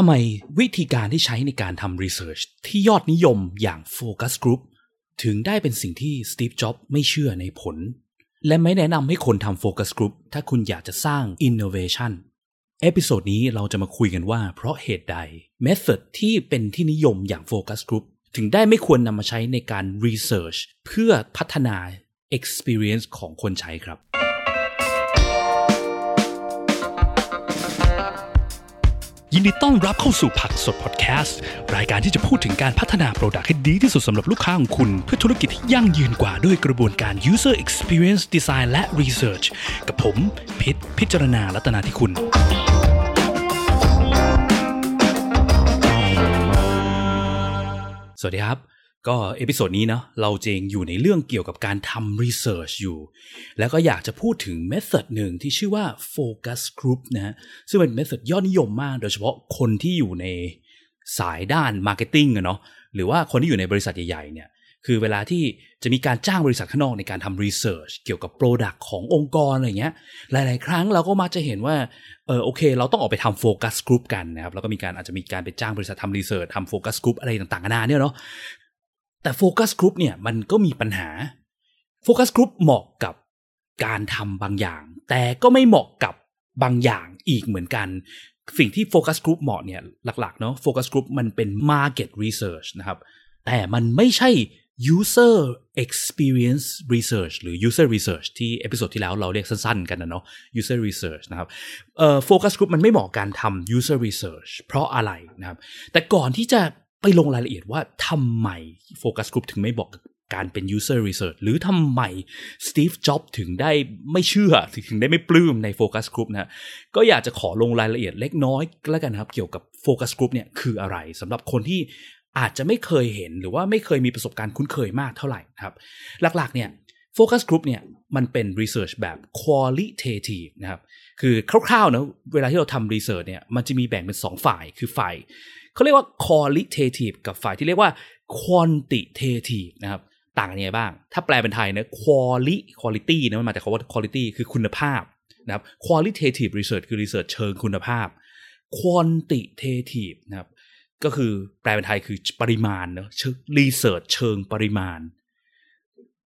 ทำไมวิธีการที่ใช้ในการทำ research ที่ยอดนิยมอย่าง focus group ถึงได้เป็นสิ่งที่ Steve Jobs ไม่เชื่อในผล และไม่แนะนำให้คนทำ focus group ถ้าคุณอยากจะสร้าง Innovation episode นี้เราจะมาคุยกันว่าเพราะเหตุใด Method ที่เป็นที่นิยมอย่าง focus group ถึงได้ไม่ควรนำมาใช้ในการ Research เพื่อพัฒนา Experience ของคนใช้ครับ ยินดีต้อนรับเข้าสู่ผักสดพอดแคสต์ รายการที่จะพูดถึงการพัฒนา product ให้ดีที่สุดสำหรับลูกค้าของคุณ เพื่อธุรกิจที่ยั่งยืนกว่าด้วยกระบวนการ user experience design และ research กับผม พิษพิจารณาลัตนาที่คุณสวัสดีครับ ก็ episode นี้เนาะเรายังอยู่ในเรื่องเกี่ยวกับการทำ Research อยู่ แล้วก็อยากจะพูดถึง method หนึ่งที่ชื่อว่า Focus Group นะฮะซึ่งเป็น method ยอดนิยมมาก โดยเฉพาะคนที่อยู่ในสายด้าน Marketing อะเนาะหรือว่าคนที่อยู่ในบริษัทใหญ่ๆเนี่ยคือเวลาที่จะมีการจ้างบริษัทข้างนอกในการทำ Research เกี่ยวกับ Product ขององค์กรอะไรเงี้ย หลาย ๆ ครั้งเราก็มักจะเห็นว่า เออโอเค เราต้องออกไปทำ focus group กันนะครับ แล้วก็มีการอาจจะมีการไปจ้างบริษัททำ research ทำ focus group อะไรต่างๆนานาเนี่ยเนาะ แต่ focus group เนี่ยมันก็มีปัญหาfocus group เหมาะกับการทำบางอย่าง แต่ก็ไม่เหมาะกับบางอย่างอีกเหมือนกันสิ่งที่ focus group เหมาะเนี่ยหลักๆเนาะ focus group มันเป็น Market Research นะครับ แต่มันไม่ใช่ user experience research หรือ user research ที่ episode ที่แล้วเราเรียกสั้นๆกันนะเนาะ user research นะครับเอ่อ focus group มันไม่เหมาะการทำ user research เพราะอะไรนะครับ แต่ก่อนที่จะ ไปลงรายละเอียดว่าทำไม focus group ถึงไม่บอกการเป็น user research หรือทำไม Steve Jobs ถึงได้ไม่เชื่อ ถึงได้ไม่ปลื้มใน focus group นะก็อยากจะขอลงรายละเอียดเล็กน้อยแล้วกันครับเกี่ยวกับ focus group เนี่ยคืออะไรสำหรับคนที่อาจจะไม่เคยเห็นหรือว่าไม่เคยมีประสบการณ์คุ้นเคยมากเท่าไหร่ครับ หลักๆ เนี่ยโฟกัสกรุ๊ปเนี่ยมันเป็น research แบบ qualitative นะครับ คือคร่าวๆนะเวลาที่เราทำ research เนี่ยมันจะมีแบ่งเป็น 2 ฝ่ายคือฝ่าย เขาเรียกว่า qualitative กับฝ่ายที่เรียกว่า quantitative นะครับต่างกันยังไงบ้าง ถ้าแปลเป็นไทยนะ quality quality นะมันมาจากคำว่า quality คือคุณภาพนะครับ qualitative research คือ research เชิงคุณภาพ quantitative นะครับก็คือแปลเป็นไทยคือปริมาณเนอะรีเสิร์ชเชิงปริมาณ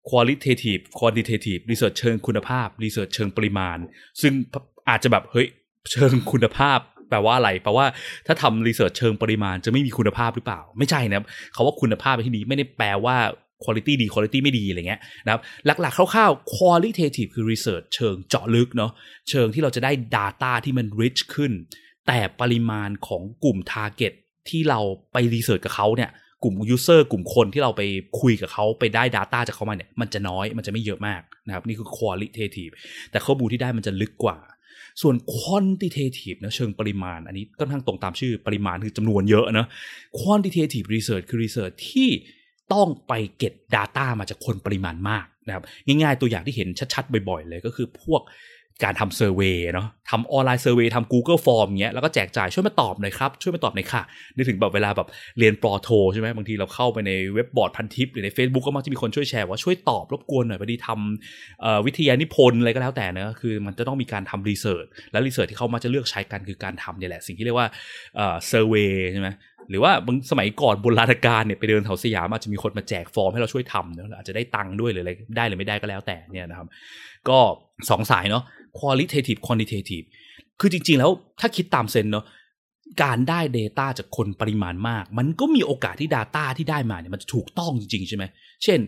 qualitative quantitative research เชิงคุณภาพ research เชิงปริมาณ ซึ่งอาจจะแบบเฮ้ยเชิงคุณภาพ แปลว่าอะไร แปลว่าถ้าทำ research เชิงปริมาณจะไม่มีคุณภาพหรือเปล่า ไม่ใช่นะครับเขาว่าคุณภาพในที่นี้ไม่ได้แปลว่า quality ดี quality ไม่ดีอะไรเงี้ยนะครับหลักๆ คร่าวๆ qualitative คือ research เชิงเจาะลึกเนาะเชิงที่เราจะได้ data ที่มัน rich ขึ้น แต่ปริมาณของกลุ่ม target ที่เราไปรีเสิร์ชกับเขาเนี่ยกลุ่มยูเซอร์กลุ่มคนที่เราไปคุยกับเขาไปได้ Data จากเขามาเนี่ยมันจะน้อยมันจะไม่เยอะมากนะครับนี่คือ qualitative แต่ข้อมูลที่ได้มันจะลึกกว่า ส่วน quantitative นะเชิงปริมาณ อันนี้ก็ทั้งตรงตามชื่อปริมาณคือจำนวนเยอะนะ quantitative research คือ research ที่ต้องไปเก็บ Data มาจากคนปริมาณมากนะครับง่ายๆตัวอย่างที่เห็นชัดๆ บ่อยๆ เลยก็คือพวก การทำ survey เนาะทำออนไลน์ survey ทำ Google Form เงี้ยแล้วก็แจกจ่ายช่วยมาตอบหน่อยครับ ช่วยมาตอบหน่อยค่ะนึกถึงแบบเวลาแบบเรียนปอโทใช่ไหมบางทีเราเข้าไปในเว็บบอร์ดพันทิป หรือใน Facebook ก็มักจะมีคนช่วยแชร์ว่าช่วยตอบรบกวนหน่อยพอดีทำวิทยานิพนธ์อะไรก็แล้วแต่เนะคือมันจะต้องมีการทำ research และ research ที่เขามักจะเลือกใช้กันคือการทำเนี่ยแหละ สิ่งที่เรียกว่า survey ใช่ไหม หรือว่าบางสมัยก่อนโบราณกาลเนี่ยไปเดินแถวสยามอาจจะมีคนมาแจกฟอร์มให้เราช่วยทำเนาะอาจจะได้ตังค์ด้วยหรืออะไรได้หรือไม่ได้ก็แล้วแต่เนี่ยนะครับ ก็สองสายเนาะ qualitative quantitative คือจริง ๆ แล้วถ้าคิดตาม sense เนาะการได้ Data จากคนปริมาณมาก มันก็มีโอกาสที่ Data ที่ได้มาเนี่ยมันจะถูกต้องจริงๆใช่ไหมเช่น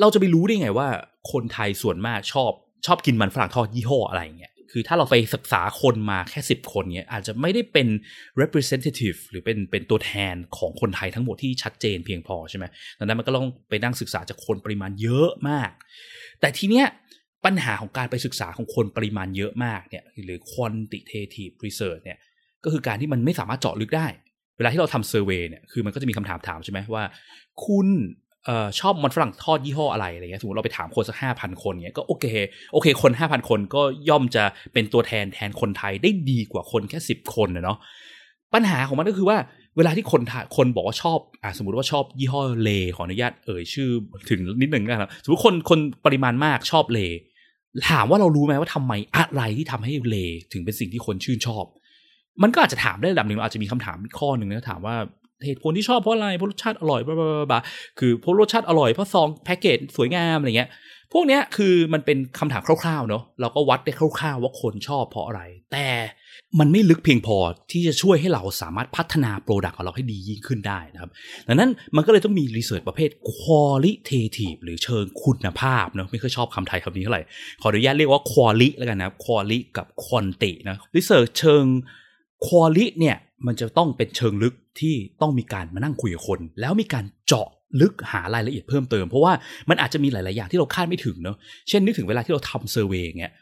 เราจะไปรู้ได้ไงว่าคนไทยส่วนมากชอบชอบกินมันฝรั่งทอดยี่ห้ออะไรเงี้ย คือถ้าเราไปศึกษาคนมาแค่สิบคนเนี้ยอาจจะไม่ได้เป็น representative หรือเป็นเป็นตัวแทนของคนไทยทั้งหมดที่ชัดเจนเพียงพอใช่ไหมดังนั้นมันก็ต้องไปนั่งศึกษาจากคนปริมาณเยอะมาก แต่ทีเนี้ยปัญหาของการไปศึกษาของคนปริมาณเยอะมากเนี่ยหรือ quantitative research เนี่ยก็คือการที่มันไม่สามารถเจาะลึกได้ เวลาที่เราทำเซอร์เวยเนี่ยคือมันก็จะมีคำถามถามใช่ไหมว่า คุณ ออชอบมันฝรั่งทอดยี่ห้ออะไรอะไรเงี้ยสมมติเราไปถามคนสักห้าพันคนเงี้ยก็โอเคโอเค คนห้าพันคนก็ย่อมจะเป็นตัวแทนแทนคนไทยได้ดีกว่าคนแค่สิบคนนะเนาะปัญหาของมันก็คือว่าเวลาที่คนคนบอกว่าชอบอ่าสมมติว่าชอบยี่ห้อเลขออนุญาตเอ่ยชื่อถึงนิดหนึ่งนะครับสมมติคนคนปริมาณมากชอบเลถามว่าเรารู้ไหมว่าทำไมอะไรที่ทำให้เลถึงเป็นสิ่งที่คนชื่นชอบ มันก็อาจจะถามได้ระดับหนึ่งเราอาจจะมีคำถามข้อหนึ่งนะถามว่า เหตุผลที่ชอบเพราะอะไรเพราะรสชาติอร่อย blah blah blah คือเพราะรสชาติอร่อยเพราะซองแพ็กเกจสวยงามอะไรเงี้ย พวกเนี้ยคือมันเป็นคำถามคร่าวๆเนาะเราก็วัดได้คร่าวๆว่าคนชอบเพราะอะไร แต่มันไม่ลึกเพียงพอที่จะช่วยให้เราสามารถพัฒนา product ของเราให้ดียิ่งขึ้นได้นะครับ ดังนั้นมันก็เลยต้องมี research ประเภท qualitative หรือเชิงคุณภาพเนาะไม่ค่อยชอบคำไทยคำนี้เท่าไหร่ ขออนุญาตเรียกว่า quali แล้วกันนะ quali กับ quanti นะ research เชิง quali เนี่ย มันจะต้องเป็นเชิงลึกที่ต้องมีการมานั่งคุยกับคน แล้วมีการเจาะลึกหารายละเอียดเพิ่มเติม เพราะว่ามันอาจจะมีหลาย ๆ อย่างที่เราคาดไม่ถึงเนาะเช่นนึกถึงเวลาที่เราทำ survey เงี้ย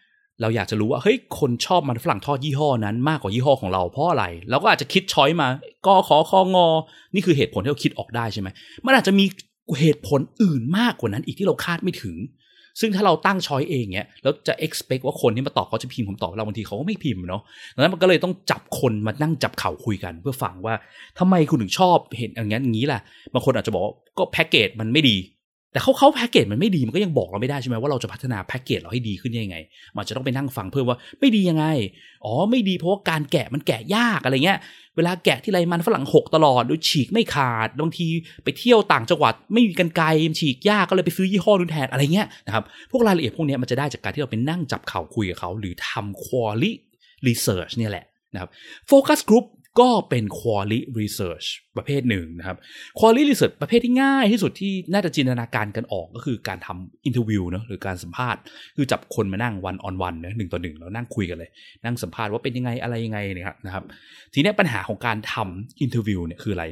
เราอยากจะรู้ว่าเฮ้ยคนชอบมันฝรั่งทอดยี่ห้อนั้นมากกว่ายี่ห้อของเราเพราะอะไรเราก็อาจจะคิด choice มากอขอคองอ นี่คือเหตุผลที่เราคิดออกได้ใช่ไหมมันอาจจะมีเหตุผลอื่นมากกว่านั้นอีกที่เราคาดไม่ถึง ซึ่งถ้าเราตั้งช้อยเองเนี้ยแล้วจะ expect ว่าคนที่มาตอบเขาจะพิมพ์ผมตอบเราบางทีเขาก็ไม่พิมพ์เนาะดังนั้นมันก็เลยต้องจับคนมานั่งจับเข่าคุยกัน เพื่อฟังว่าทำไมคุณถึงชอบเห็นอย่างนั้นอย่างนี้ล่ะบางคนอาจจะบอกก็แพ็กเกจมันไม่ดี แต่เขาเขาแพ็กเกจมันไม่ดีมันก็ยังบอกเราไม่ได้ใช่ไหมว่าเราจะพัฒนาแพ็กเกจเราให้ดีขึ้นยังไง มันจะต้องไปนั่งฟังเพิ่มว่าไม่ดียังไง อ๋อไม่ดีเพราะว่าการแกะมันแกะยากอะไรเงี้ย เวลาแกะที่ไรมันฝรั่งหกตลอดโดยฉีกไม่ขาดบางทีไปเที่ยวต่างจังหวัด ไม่มีกันไกลฉีกยากก็เลยไปซื้อยี่ห้อนู้นแทนอะไรเงี้ยนะครับพวกรายละเอียดพวกนี้มันจะได้จากการที่เราไปนั่งจับเข่าคุยกับเขาหรือทำ quality research เนี่ยแหละนะครับ focus group ก็ ก็เป็น quality research ประเภทหนึ่งนะครับ quality research ประเภทที่ง่ายที่สุดที่น่าจะจินตนาการกันออกก็คือการทำ interview เนอะหรือการสัมภาษณ์ คือจับคนมานั่ง one on one นะหนึ่งต่อหนึ่งแล้วนั่งคุยกันเลย นั่งสัมภาษณ์ว่าเป็นยังไงอะไรยังไงนี่ยครับนะครับ ทีนี้ปัญหาของการทำ interview เนี่ยคืออะไร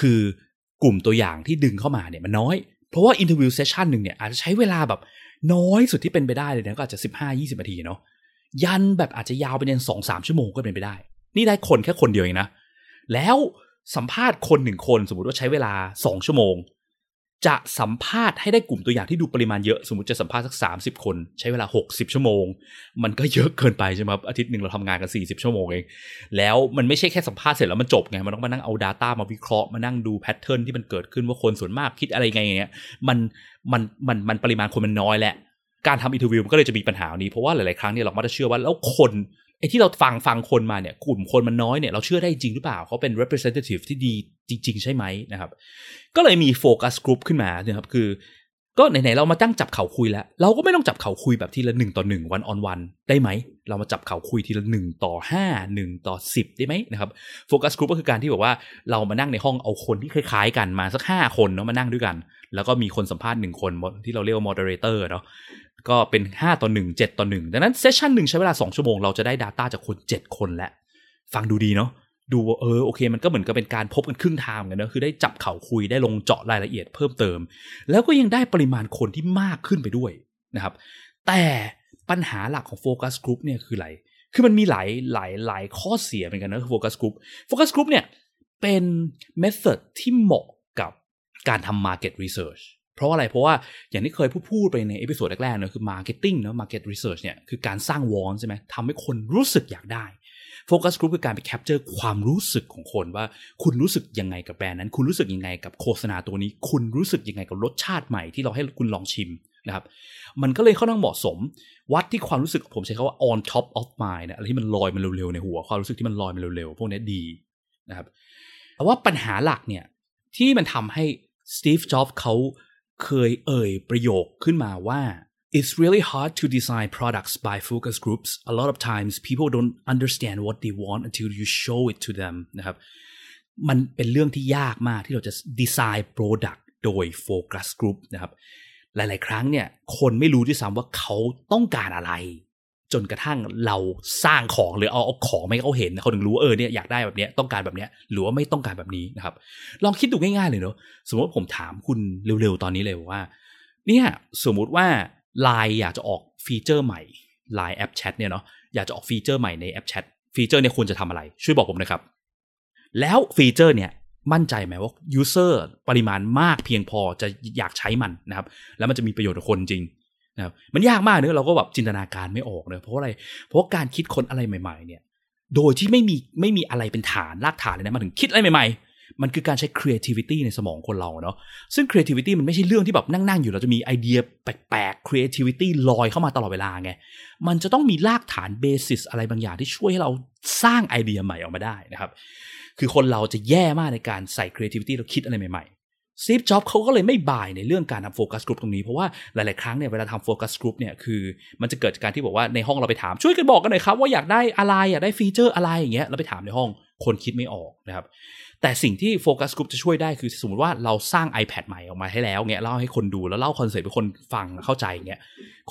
คือกลุ่มตัวอย่างที่ดึงเข้ามาเนี่ยมันน้อย เพราะว่า interview session หนึ่งเนี่ยอาจจะใช้เวลาแบบน้อยสุดที่เป็นไปได้เลยนะก็อาจจะ 15-20นาทีเนาะยันแบบอาจจะยาวไปเนสองสามชั่วโมงก็เป็นไปได้ นี่ได้คนแค่คนเดียวเองนะ แล้วสัมภาษณ์คนหนึ่งคนสมมติว่าใช้เวลาสองชั่วโมง จะสัมภาษณ์ให้ได้กลุ่มตัวอย่างที่ดูปริมาณเยอะสมมติจะสัมภาษณ์สักสามสิบคน ใช้เวลาหกสิบชั่วโมง มันก็เยอะเกินไปใช่ไหมครับอาทิตย์หนึ่งเราทำงานกันสี่สิบชั่วโมงเอง แล้วมันไม่ใช่แค่สัมภาษณ์เสร็จแล้วมันจบไงมันต้องมานั่งเอา Data มาวิเคราะห์มานั่งดู pattern ที่มันเกิดขึ้นว่าคนส่วนมากคิดอะไรไงอย่างเงี้ยมันมันมันมันปริมาณคนมันน้อยแหละการทำ interview มันก็เลยจะมีปัญหานี้เพราะว่าหลาย ๆ ครั้งเนี่ยเรามักจะเชื่อว่าแล้วคน ที่เราฟังฟังคนมาเนี่ยกลุ่มคนมันน้อยเนี่ยเราเชื่อได้จริงหรือเปล่าเขาเป็น representative ที่ดีจริง ๆ ใช่ไหมนะครับ ก็เลยมี focus group ขึ้นมาเนี่ยครับคือก็ไหนๆเรามาตั้งจับเขาคุยแล้ว เราก็ไม่ต้องจับเขาคุยแบบทีละหนึ่งต่อหนึ่งวันออนวันได้ไหม เรามาจับเขาคุยทีละหนึ่งต่อห้าหนึ่งต่อสิบได้ไหมนะครับโฟกัสกลุ่มก็คือการที่แบบว่าเรามานั่งในห้องเอาคนที่คล้ายๆ กันมาสักห้าคนเนาะมานั่งด้วยกัน แล้วก็มีคนสัมภาษณ์หนึ่งคนที่เราเรียกว่า moderator เนาะ ก็เป็น 5 ต่อ 1 7 ต่อ 1 ดังนั้นเซสชันหนึ่งใช้เวลา 2 ชั่วโมง เราจะได้ Data จากคน 7 คนแล้ว ฟังดูดีเนาะดูเออโอเค มันก็เหมือนกับเป็นการพบกันครึ่งทางกันเนะคือได้จับเข่าคุยได้ลงเจาะรายละเอียดเพิ่มเติม แล้วก็ยังได้ปริมาณคนที่มากขึ้นไปด้วยนะครับ แต่ปัญหาหลักของ focus group เนี่ยคืออะไรคือมันมีหลายหลายหลายข้อเสียเหมือนกันนะ focus group focus group เนี่ยเป็น method ที่เหมาะกับการทำ market research เพราะอะไร เพราะว่าอย่างที่เคยพูดพูดไปใน episode แรกๆเนอะคือ marketing เนอะ market research เนี่ยคือการสร้าง want ใช่ไหมทำให้คนรู้สึกอยากได้ focus group คือการไป capture ความรู้สึกของคนว่าคุณรู้สึกยังไงกับแบรนด์นั้น คุณรู้สึกยังไงกับโฆษณาตัวนี้ คุณรู้สึกยังไงกับรสชาติใหม่ที่เราให้คุณลองชิมนะครับมันก็เลยค่อนข้างเหมาะสม วัดที่ความรู้สึกผมใช้คำว่า on top of mind นะอะไรที่มันลอยมาเร็วๆในหัว ความรู้สึกที่มันลอยมาเร็วๆพวกนี้ดีนะครับแต่ว่าปัญหาหลักเนี่ยที่มันทำให้สตีฟจ็อบส์เขา เคยเอ่ยประโยคขึ้นมาว่า it's really hard to design products by focus groups a lot of times people don't understand what they want until you show it to them นะครับมันเป็นเรื่องที่ยากมากที่เราจะดีไซน์ product โดย focus group นะครับหลาย ๆ ครั้งเนี่ยคนไม่รู้ด้วยซ้ำว่าเขาต้องการอะไร จนกระทั่งเราสร้างของหรือเอาเอาของไม่เขาเห็นเขาถึงรู้เออเนี่ยอยากได้แบบเนี้ยต้องการแบบเนี้ยหรือว่าไม่ต้องการแบบนี้นะครับ ลองคิดดูง่ายๆเลยเนาะสมมติผมถามคุณเร็วๆตอนนี้เลยว่า เนี่ยสมมุติว่า Line อยากจะออกฟีเจอร์ใหม่ Line แอปแชทเนี่ยเนาะอยากจะออกฟีเจอร์ใหม่ในแอปแชทฟีเจอร์เนี่ยควรจะทำอะไร ช่วยบอกผมนะครับ แล้วฟีเจอร์เนี่ยมั่นใจไหมว่า user ปริมาณมากเพียงพอจะอยากใช้มันนะครับ แล้วมันจะมีประโยชน์กับคนจริง นะครับมันยากมากเนอะเราก็แบบจินตนาการไม่ออกเนอะเพราะอะไรเพราะการคิดคนอะไรใหม่ ๆ เนี่ย โดยที่ไม่มีไม่มีอะไรเป็นฐานรากฐานเลยนะมาถึงคิดอะไรใหม่ ๆมันคือการใช้ creativity ในสมองคนเราเนาะ ซึ่ง creativity มันไม่ใช่เรื่องที่แบบนั่ง ๆ อยู่เราจะมีไอเดียแปลกๆ creativity ลอยเข้ามาตลอดเวลาไง มันจะต้องมีรากฐาน basis อะไรบางอย่างที่ช่วยให้เราสร้างไอเดียใหม่ออกมาได้นะครับ คือคนเราจะแย่มากในการใส่ creativity แล้วคิดอะไรใหม่ Steve Jobs เขาก็เลยไม่ buy ในเรื่องการทำ focus group ตรงนี้ เพราะว่าหลาย ๆ ครั้งเนี่ยเวลาทำ focus group เนี่ยคือ มันจะเกิดจากการที่บอกว่าในห้องเราไปถามช่วยกันบอกกันหน่อยครับว่าอยากได้อะไรอยากได้ฟีเจอร์อะไรอย่างเงี้ยเราไปถามในห้องคนคิดไม่ออกนะครับแต่สิ่งที่ focus group จะช่วยได้คือสมมติว่าเราสร้าง iPad ใหม่ออกมาให้แล้วเงี้ยเล่าให้คนดูแล้วเล่าคอนเซ็ปต์ให้คนฟังเข้าใจเงี้ย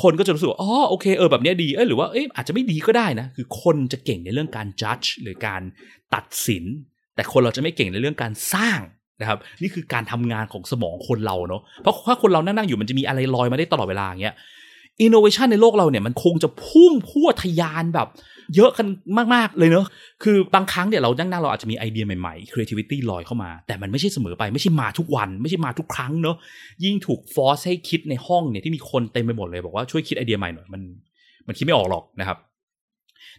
คนก็จะรู้สึกว่าอ๋อโอเคเออแบบเนี้ยดีเออหรือว่าเอออาจจะไม่ดีก็ได้นะคือคนจะเก่งในเรื่องการ judge หรือการตัดสิน แต่คนเราจะไม่เก่งในเรื่องการสร้าง นะครับนี่คือการทำงานของสมองคนเราเนาะเพราะถ้าคนเรานั่งๆอยู่มันจะมีอะไรลอยมาได้ตลอดเวลาอย่างเงี้ยอินโนเวชันในโลกเราเนี่ยมันคงจะพุ่งพรวดทะยานแบบเยอะกันมากๆเลยเนอะคือบางครั้งเนี่ยเรานั่งๆเราอาจจะมีไอเดียใหม่ๆ creativity ลอยเข้ามา แต่มันไม่ใช่เสมอไปไม่ใช่มาทุกวัน ไม่ใช่มาทุกครั้งเนอะยิ่งถูก force ให้คิดในห้องเนี่ยที่มีคนเต็มไปหมดเลยบอกว่าช่วยคิดไอเดียใหม่หน่อยมันมันคิดไม่ออกหรอกนะครับ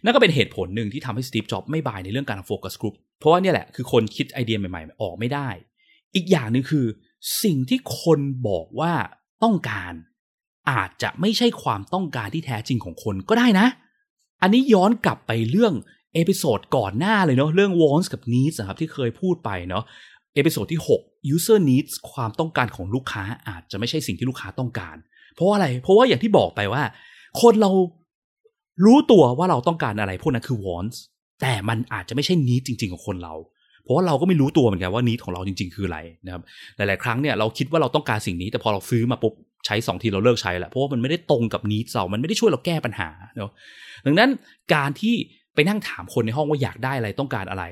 นั่นก็เป็นเหตุผลหนึ่งที่ทำให้ Steve Jobs ไม่ buy ในเรื่องการ focus group เพราะว่าเนี่ยแหละคือคนคิดไอเดียใหม่ๆ ออกไม่ได้ อีกอย่างหนึ่งคือ สิ่งที่คนบอกว่าต้องการ อาจจะไม่ใช่ความต้องการที่แท้จริงของคนก็ได้นะ อันนี้ย้อนกลับไปเรื่อง episode ก่อนหน้าเลยเนาะเรื่อง wants กับ needs นะครับที่เคยพูดไปเนาะepisode ที่ 6 user needs ความต้องการของลูกค้าอาจจะไม่ใช่สิ่งที่ลูกค้าต้องการ เพราะว่าอะไร เพราะว่าอย่างที่บอกไปว่า คนเรารู้ตัวว่าเราต้องการอะไรพวกนั้นคือ wants แต่มันอาจจะไม่ใช่ need จริง ๆ ของคนเรา เพราะว่าเราก็ไม่รู้ตัวเหมือนกันว่า need ของเราจริง ๆ คืออะไรนะครับหลาย ๆ ครั้งเนี่ยเราคิดว่าเราต้องการสิ่งนี้แต่พอเราซื้อมาปุ๊บใช้สองทีเราเลิกใช้แล้วเพราะว่ามันไม่ได้ตรงกับ need เรา มันไม่ได้ช่วยเราแก้ปัญหาเนาะดังนั้นการที่ไปนั่งถามคนในห้องว่าอยากได้อะไรต้องการอะไร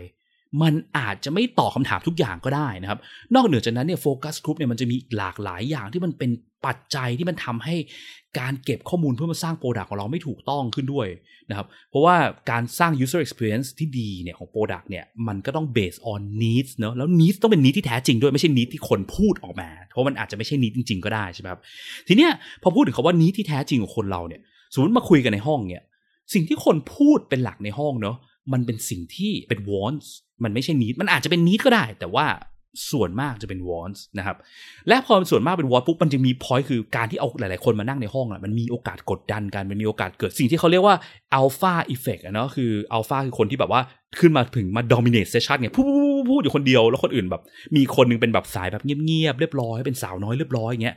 มันอาจจะไม่ตอบคำถามทุกอย่างก็ได้นะครับ นอกเหนือจากนั้นเนี่ย focus group เนี่ยมันจะมีหลากหลายอย่างที่มันเป็นปัจจัยที่มันทำให้การเก็บข้อมูลเพื่อมาสร้าง product ของเราไม่ถูกต้องขึ้นด้วยนะครับเพราะว่าการสร้าง user experience ที่ดีเนี่ยของ product เนี่ยมันก็ต้อง based on needs เนอะแล้ว needs ต้องเป็น needs ที่แท้จริงด้วยไม่ใช่ needs ที่คนพูดออกมา เพราะมันอาจจะไม่ใช่ needs จริง ๆ ก็ได้ใช่ไหมครับทีเนี้ยพอพูดถึงคำว่า needs ที่แท้จริงของคนเราเนี่ยสมมติมาคุยกันในห้องเนี่ยสิ่งที่คนพูดเป็นหลักในห้องเนอะมันเป็นสิ่งที่เป็น wants มันไม่ใช่ need มันอาจจะเป็น need ก็ได้ แต่ว่าส่วนมากจะเป็น wants นะครับ และพอส่วนมากเป็น wants ปุ๊บมันจะมี point คือการที่เอาหลาย ๆ คนมานั่งในห้องอะมันมีโอกาสกดดันกัน มันมีโอกาสเกิดสิ่งที่เขาเรียกว่า alpha effect อะเนาะคือ alpha คือคนที่แบบว่าขึ้นมาถึงมา dominate session เนี่ยพูดพูดอยู่คนเดียว แล้วคนอื่นแบบ มีคนนึงเป็นแบบสายแบบเงียบ ๆ เรียบร้อยเป็นสาวน้อยเรียบร้อยอย่างเงี้ย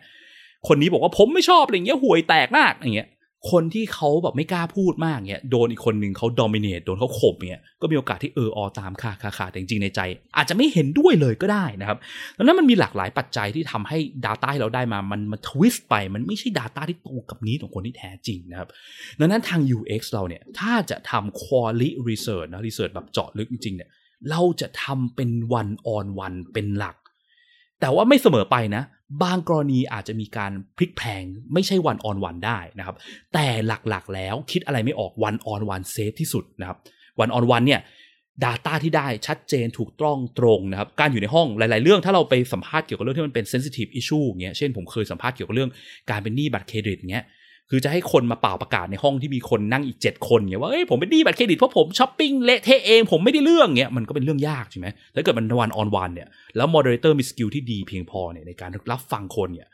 คนนี้บอกว่าผมไม่ชอบอะไรเงี้ยห่วยแตกมากอย่างเงี้ย คนที่เขาแบบไม่กล้าพูดมากเงี้ยโดนอีกคนหนึ่งเขาดอมิเนตโดนเขาข่มเงี้ยก็มีโอกาสที่เอออตามค่าค่าค่าแต่จริงๆในใจ อาจจะไม่เห็นด้วยเลยก็ได้นะครับดังนั้นมันมีหลากหลายปัจจัยที่ทำให้ Data ที่เราได้มามันมาทวิสต์ไป มันไม่ใช่ Data ที่ตรงกับนี้ของคนที่แท้จริงนะครับดังนั้นทาง UX เราเนี่ยถ้าจะทำ quality research นะ research แบบเจาะลึกจริงๆเนี่ยเราจะทำเป็น one on one เป็นหลัก แต่ว่าไม่เสมอไปนะ บางกรณีอาจจะมีการพลิกแพงไม่ใช่วันออนวันได้นะครับ แต่หลักๆแล้วคิดอะไรไม่ออกวันออนวันเซฟที่สุดนะครับวันออนวันเนี่ย Data ที่ได้ชัดเจนถูกต้องตรงนะครับ การอยู่ในห้องหลาย ๆ เรื่อง ถ้าเราไปสัมภาษณ์เกี่ยวกับเรื่องที่มันเป็น sensitive issue เงี้ยเช่นผมเคยสัมภาษณ์เกี่ยวกับเรื่องการเป็นหนี้บัตรเครดิตเงี้ย คือจะให้คนมาเป่าประกาศในห้องที่มีคนนั่งอีก 7 คนเงี้ยว่าเอ้ยผมเป็นหนี้บัตรเครดิตเพราะผมช้อปปิ้งเละเทะเองผมไม่ได้เรื่องเงี้ยมันก็เป็นเรื่องยากใช่ไหมถ้าเกิดมัน one on one เนี่ยแล้ว moderator มี skill ที่ดีเพียงพอเนี่ยในการรับฟังคนเนี่ย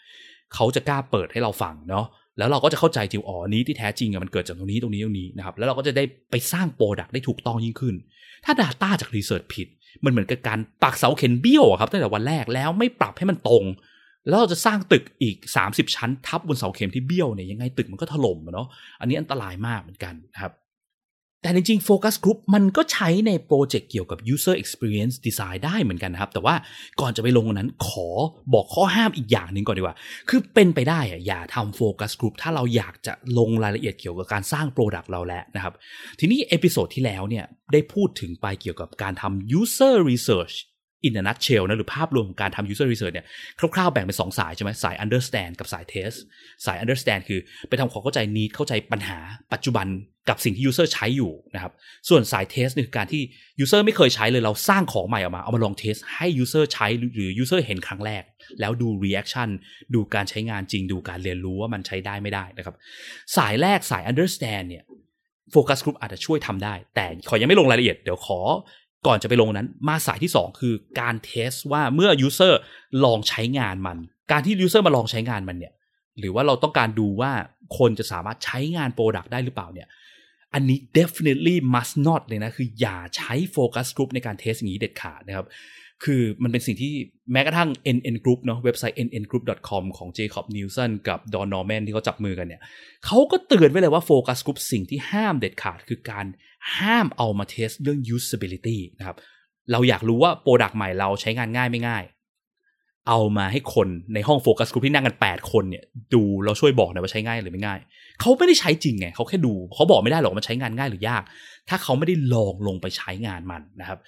เขาจะกล้าเปิดให้เราฟังเนาะแล้วเราก็จะเข้าใจจริงอ๋อ need ที่แท้จริงอะมันเกิดจากตรงนี้ตรงนี้ตรงนี้นะครับแล้วเราก็จะได้ไปสร้าง product ได้ถูกต้องยิ่งขึ้น ถ้า Data จาก research ผิด มันเหมือนกับการปักเสาเข็มเบี้ยวครับตั้งแต่วันแรกแล้วไม่ปรับให้มันตรง แล้วเราจะสร้างตึกอีก 30 ชั้น ทับบนเสาเข็มที่เบี้ยวเนี่ยยังไงตึกมันก็ถล่มเนาะอันนี้อันตรายมากเหมือนกันนะครับแต่จริงๆ Focus Group มันก็ใช้ในโปรเจกต์เกี่ยวกับ User Experience Design ได้เหมือนกันนะครับ แต่ว่าก่อนจะไปลงนั้นขอบอกข้อห้ามอีกอย่างหนึ่งก่อนดีกว่า คือเป็นไปได้อะอย่าทำ Focus Group ถ้าเราอยากจะลงรายละเอียดเกี่ยวกับการสร้าง product เราแล้วนะครับ ทีนี้ episode ที่แล้วเนี่ยได้พูดถึงไปเกี่ยวกับการทำ User Research in a nutshell นะหรือภาพรวมของการทำ user research เนี่ยคร่าวๆแบ่งเป็น2สายใช่ไหมสาย understand กับสาย test สาย understand คือไปทำความเข้าใจ need เข้าใจปัญหาปัจจุบันกับสิ่งที่ user ใช้อยู่นะครับ ส่วนสาย test นี่คือการที่ user ไม่เคยใช้เลยเราสร้างของใหม่ออกมา เอามาลอง test ให้ user ใช้หรือ user เห็นครั้งแรก แล้วดู reaction ดูการใช้งานจริง ดูการเรียนรู้ว่ามันใช้ได้ไม่ได้นะครับสายแรกสาย understand เนี่ยโฟกัสกลุ่มอาจจะช่วยทำได้ แต่ขอยังไม่ลงรายละเอียด เดี๋ยวขอ ก่อนจะไปลงนั้น มาสายที่ 2 คือการเทสว่าเมื่อ user ลองใช้งานมัน การที่ user มาลองใช้งานมันเนี่ย หรือว่าเราต้องการดูว่าคนจะสามารถใช้งาน product ได้หรือเปล่าเนี่ย อันนี้ definitely must not เลยนะ คืออย่าใช้ focus group ในการ test อย่างนี้เด็ดขาดนะครับ คือมันเป็นสิ่งที่แม้กระทั่ง NN Group เนาะเว็บไซต์ nngroup.com ของ Jacob Nielsen กับ Don Norman ที่เขาจับมือกันเนี่ยเขาก็เตือนไว้เลยว่า focus group สิ่งที่ห้ามเด็ดขาดคือการห้ามเอามา test เรื่อง usability นะครับเราอยากรู้ว่า product ใหม่เราใช้งานง่ายไม่ง่าย เอามาให้คนในห้อง focus group ที่นั่งกัน 8 คนเนี่ย ดูเราช่วยบอกหน่อยว่าใช้ง่ายหรือไม่ง่าย เขาไม่ได้ใช้จริงไงเขาแค่ดูเขาบอกไม่ได้หรอกว่ามันใช้งานง่ายหรือยาก ถ้าเขาไม่ได้ลองลงไปใช้งานมันนะครับ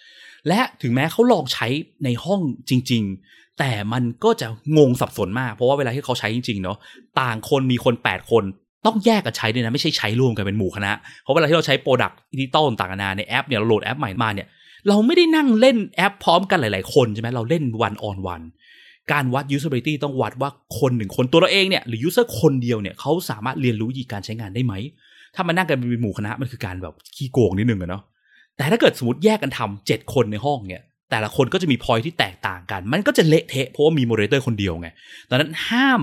และถึงแม้เขาลองใช้ในห้องจริง ๆ แต่มันก็จะงงสับสนมาก เพราะว่าเวลาที่เขาใช้จริงๆเนาะต่างคนมีคน 8 คนต้องแยกกันใช้ด้วยนะไม่ใช่ใช้ร่วมกันเป็นหมู่คณะเพราะเวลาที่เราใช้ product ดิจิตอลต่างๆนะในแอปเนี่ยเราโหลดแอปใหม่มาเนี่ยเราไม่ได้นั่งเล่นแอปพร้อมกันหลาย ๆ คนใช่ไหมเราเล่น one on one การวัด usability ต้องวัดว่าคนหนึ่งคนตัวเราเองเนี่ยหรือ user คนเดียวเนี่ยเขาสามารถเรียนรู้วิธีการใช้งานได้ไหม ถ้ามันนั่งกันเป็นหมู่คณะมันคือการแบบขี้โกงนิดนึงอะเนาะแต่ถ้าเกิดสมมติแยกกันทำเจ็ดคนในห้องเนี่ย แต่ละคนก็จะมีพอยที่แตกต่างกัน มันก็จะเละเทะเพราะว่ามี moderator คนเดียวไงดังนั้นห้าม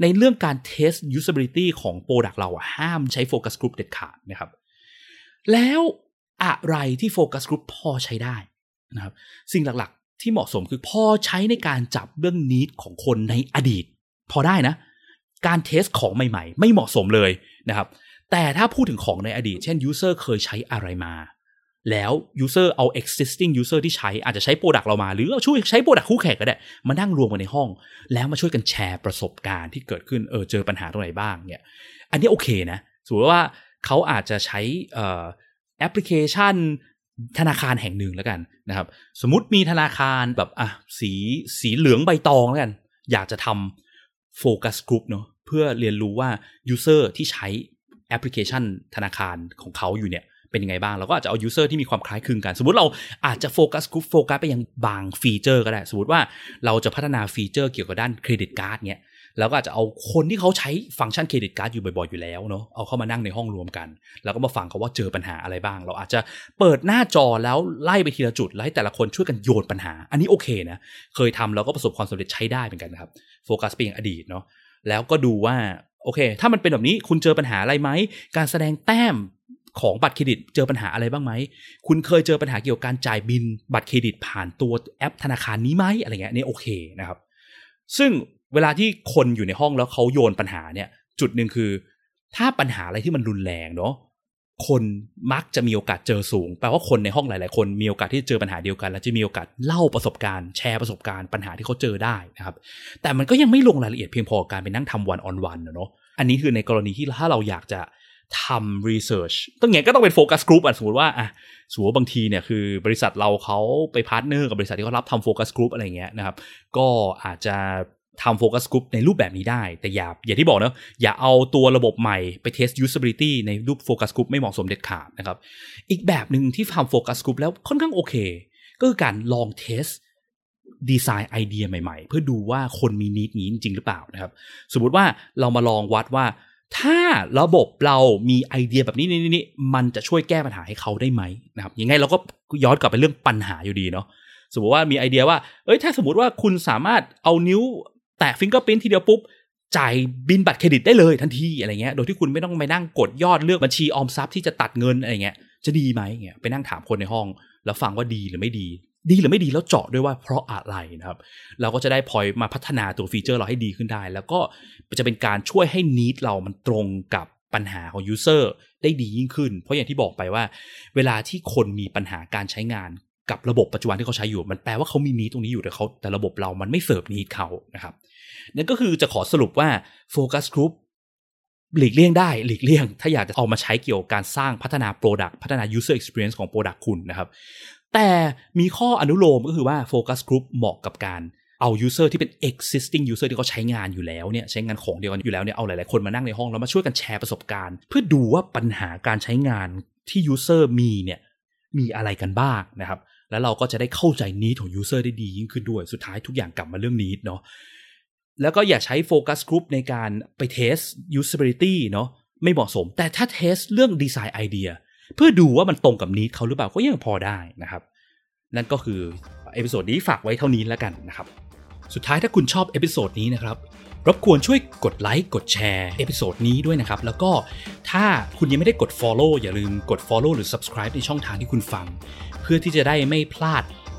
ในเรื่องการเทส usability ของโปรดักต์เราอะห้ามใช้โฟกัสกลุ่มเด็ดขาดนะครับ แล้วอะไรที่ focus group พอใช้ได้นะครับ สิ่งหลัก ที่เหมาะสมคือพอใช้ในการจับเรื่อง need ของคนในอดีต พอได้นะ การ test ของใหม่ๆ ไม่เหมาะสมเลยนะครับ แต่ถ้าพูดถึงของในอดีต เช่น user เคยใช้อะไรมา แล้ว user เอา existing user ที่ใช้อาจจะใช้ product เรามา หรือเอาเคยใช้ product คู่แข่งก็ได้มานั่งรวมกันในห้อง แล้วมาช่วยกันแชร์ประสบการณ์ที่เกิดขึ้นเออเจอปัญหาตรงไหนบ้างเนี่ย อันนี้โอเคนะสมมติว่าเขาอาจจะใช้แอปพลิเคชัน ธนาคารแห่งหนึ่งแล้วกันนะครับ สมมติมีธนาคารแบบอะสีสีเหลืองใบตองแล้วกัน อยากจะทำโฟกัสกลุ่มเนาะเพื่อเรียนรู้ว่า user ที่ใช้แอปพลิเคชันธนาคารของเขาอยู่เนี่ยเป็นยังไงบ้าง เราก็อาจจะเอา user ที่มีความคล้ายคลึงกัน สมมติเราอาจจะ focus group โฟกัสไปยังบาง feature ก็ได้ สมมติว่าเราจะพัฒนา feature เกี่ยวกับด้าน credit card เนี่ย แล้วก็อาจจะเอาคนที่เขาใช้ฟังก์ชัน credit card อยู่บ่อยๆอยู่แล้วเนาะเอาเข้ามานั่งในห้องรวมกัน แล้วก็มาฟังเขาว่าเจอปัญหาอะไรบ้าง เราอาจจะเปิดหน้าจอแล้วไล่ไปทีละจุดแล้วให้แต่ละคนช่วยกันโยนปัญหา อันนี้โอเคนะเคยทำแล้วก็ประสบความสำเร็จใช้ได้เหมือนกันนะครับโฟกัสไปยังอดีตเนาะแล้วก็ดูว่าโอเค ถ้ามันเป็นแบบนี้คุณเจอปัญหาอะไรไหมการแสดงแต้มของบัตรเครดิตเจอปัญหาอะไรบ้างไหม คุณเคยเจอปัญหาเกี่ยวกับการจ่ายบินบัตรเครดิตผ่านตัวแอปธนาคารนี้ไหมอะไรเงี้ยนี่โอเคนะครับ ซึ่ง เวลาที่คนอยู่ในห้องแล้วเขาโยนปัญหาเนี่ย จุดหนึ่งคือ ถ้าปัญหาอะไรที่มันรุนแรงเนาะคนมักจะมีโอกาสเจอสูงแปลว่าคนในห้องหลาย ๆ คนมีโอกาสที่จะเจอปัญหาเดียวกัน และจะมีโอกาสเล่าประสบการณ์แชร์ประสบการณ์ปัญหาที่เขาเจอได้นะครับ แต่มันก็ยังไม่ลงรายละเอียดเพียงพอการไปนั่งทำวันออนวันเนาะอันนี้คือในกรณีที่ถ้าเราอยากจะทำ research ยังไงก็ต้องเป็น focus group อะสมมติว่าอะสมมติบางทีเนี่ยคือบริษัทเราเขาไป partner กับบริษัทที่เขารับทำ focus group อะไรเงี้ยนะครับ ก็อาจจะ ทำ focus group ในรูปแบบนี้ได้ แต่อย่าอย่าที่บอกเนะอย่าเอาตัวระบบใหม่ไปเทส usability ในรูปโฟกัสกลุ่มไม่เหมาะสมเด็ดขาดนะครับ อีกแบบหนึ่งที่ทำ focus group แล้วค่อนข้างโอเค ก็คือการลอง test design idea ใหม่ๆ เพื่อดูว่าคนมี need นี้จริงหรือเปล่านะครับ สมมติว่าเรามาลองวัดว่า ถ้าระบบเรามีไอเดียแบบนี้นี่นี่มันจะช่วยแก้ปัญหาให้เขาได้ไหมนะครับยังไงเราก็ย้อนกลับไปเรื่องปัญหาอยู่ดีเนาะสมมติว่ามีไอเดียว่า เอ้ย ถ้าสมมติว่าคุณสามารถเอานิ้ว แตะ fingerprint ทีเดียวปุ๊บจ่ายบิลบัตรเครดิตได้เลยทันทีอะไรเงี้ย โดยที่คุณไม่ต้องไปนั่งกดยอดเลือกบัญชีออมทรัพย์ที่จะตัดเงินอะไรเงี้ย จะดีไหมเงี้ย ไปนั่งถามคนในห้อง แล้วฟังว่าดีหรือไม่ดี ดีหรือไม่ดีแล้วเจาะด้วยว่าเพราะอะไรนะครับ เราก็จะได้พอยมาพัฒนาตัวฟีเจอร์เราให้ดีขึ้นได้ แล้วก็จะเป็นการช่วยให้ need เรามันตรงกับปัญหาของ user ได้ดียิ่งขึ้น เพราะอย่างที่บอกไปว่า เวลาที่คนมีปัญหาการใช้งานกับระบบปัจจุบันที่เขาใช้อยู่ มันแปลว่าเขามี need ตรงนี้อยู่แต่เขาแต่ระบบเรามันไม่ serve need เขานะครับ นั่นก็คือจะขอสรุปว่า focus group หลีกเลี่ยงได้หลีกเลี่ยง ถ้าอยากจะเอามาใช้เกี่ยวกับการสร้างพัฒนา Product พัฒนา User Experience ของ Product คุณนะครับ แต่มีข้ออนุโลมก็คือว่า focus group เหมาะกับการเอา user ที่เป็น existing user ที่เขาใช้งานอยู่แล้วเนี่ยใช้งานของเดียวกันอยู่แล้วเนี่ยเอาหลาย ๆ คนมานั่งในห้องแล้วมาช่วยกันแชร์ประสบการณ์ เพื่อดูว่าปัญหาการใช้งานที่ user มีเนี่ยมีอะไรกันบ้างนะครับแล้วเราก็จะได้เข้าใจ need ของ user ได้ดียิ่งขึ้นด้วยสุดท้ายทุกอย่างกลับมาเรื่อง need เนาะ แล้วก็อย่าใช้โฟกัสกลุ่มในการไปเทส usability เนาะไม่เหมาะสม แต่ถ้า test เรื่อง design ideaเพื่อดูว่ามันตรงกับ need เขาหรือเปล่าก็ยังพอได้นะครับ นั่นก็คือ episode นี้ฝากไว้เท่านี้แล้วกันนะครับ สุดท้ายถ้าคุณชอบ episode นี้นะครับรบกวนช่วยกดไลค์กดแชร์ episode นี้ด้วยนะครับ แล้วก็ถ้าคุณยังไม่ได้กด Follow อย่าลืมกด Follow หรือ Subscribe ในช่องทางที่คุณฟัง เพื่อที่จะได้ไม่พลาด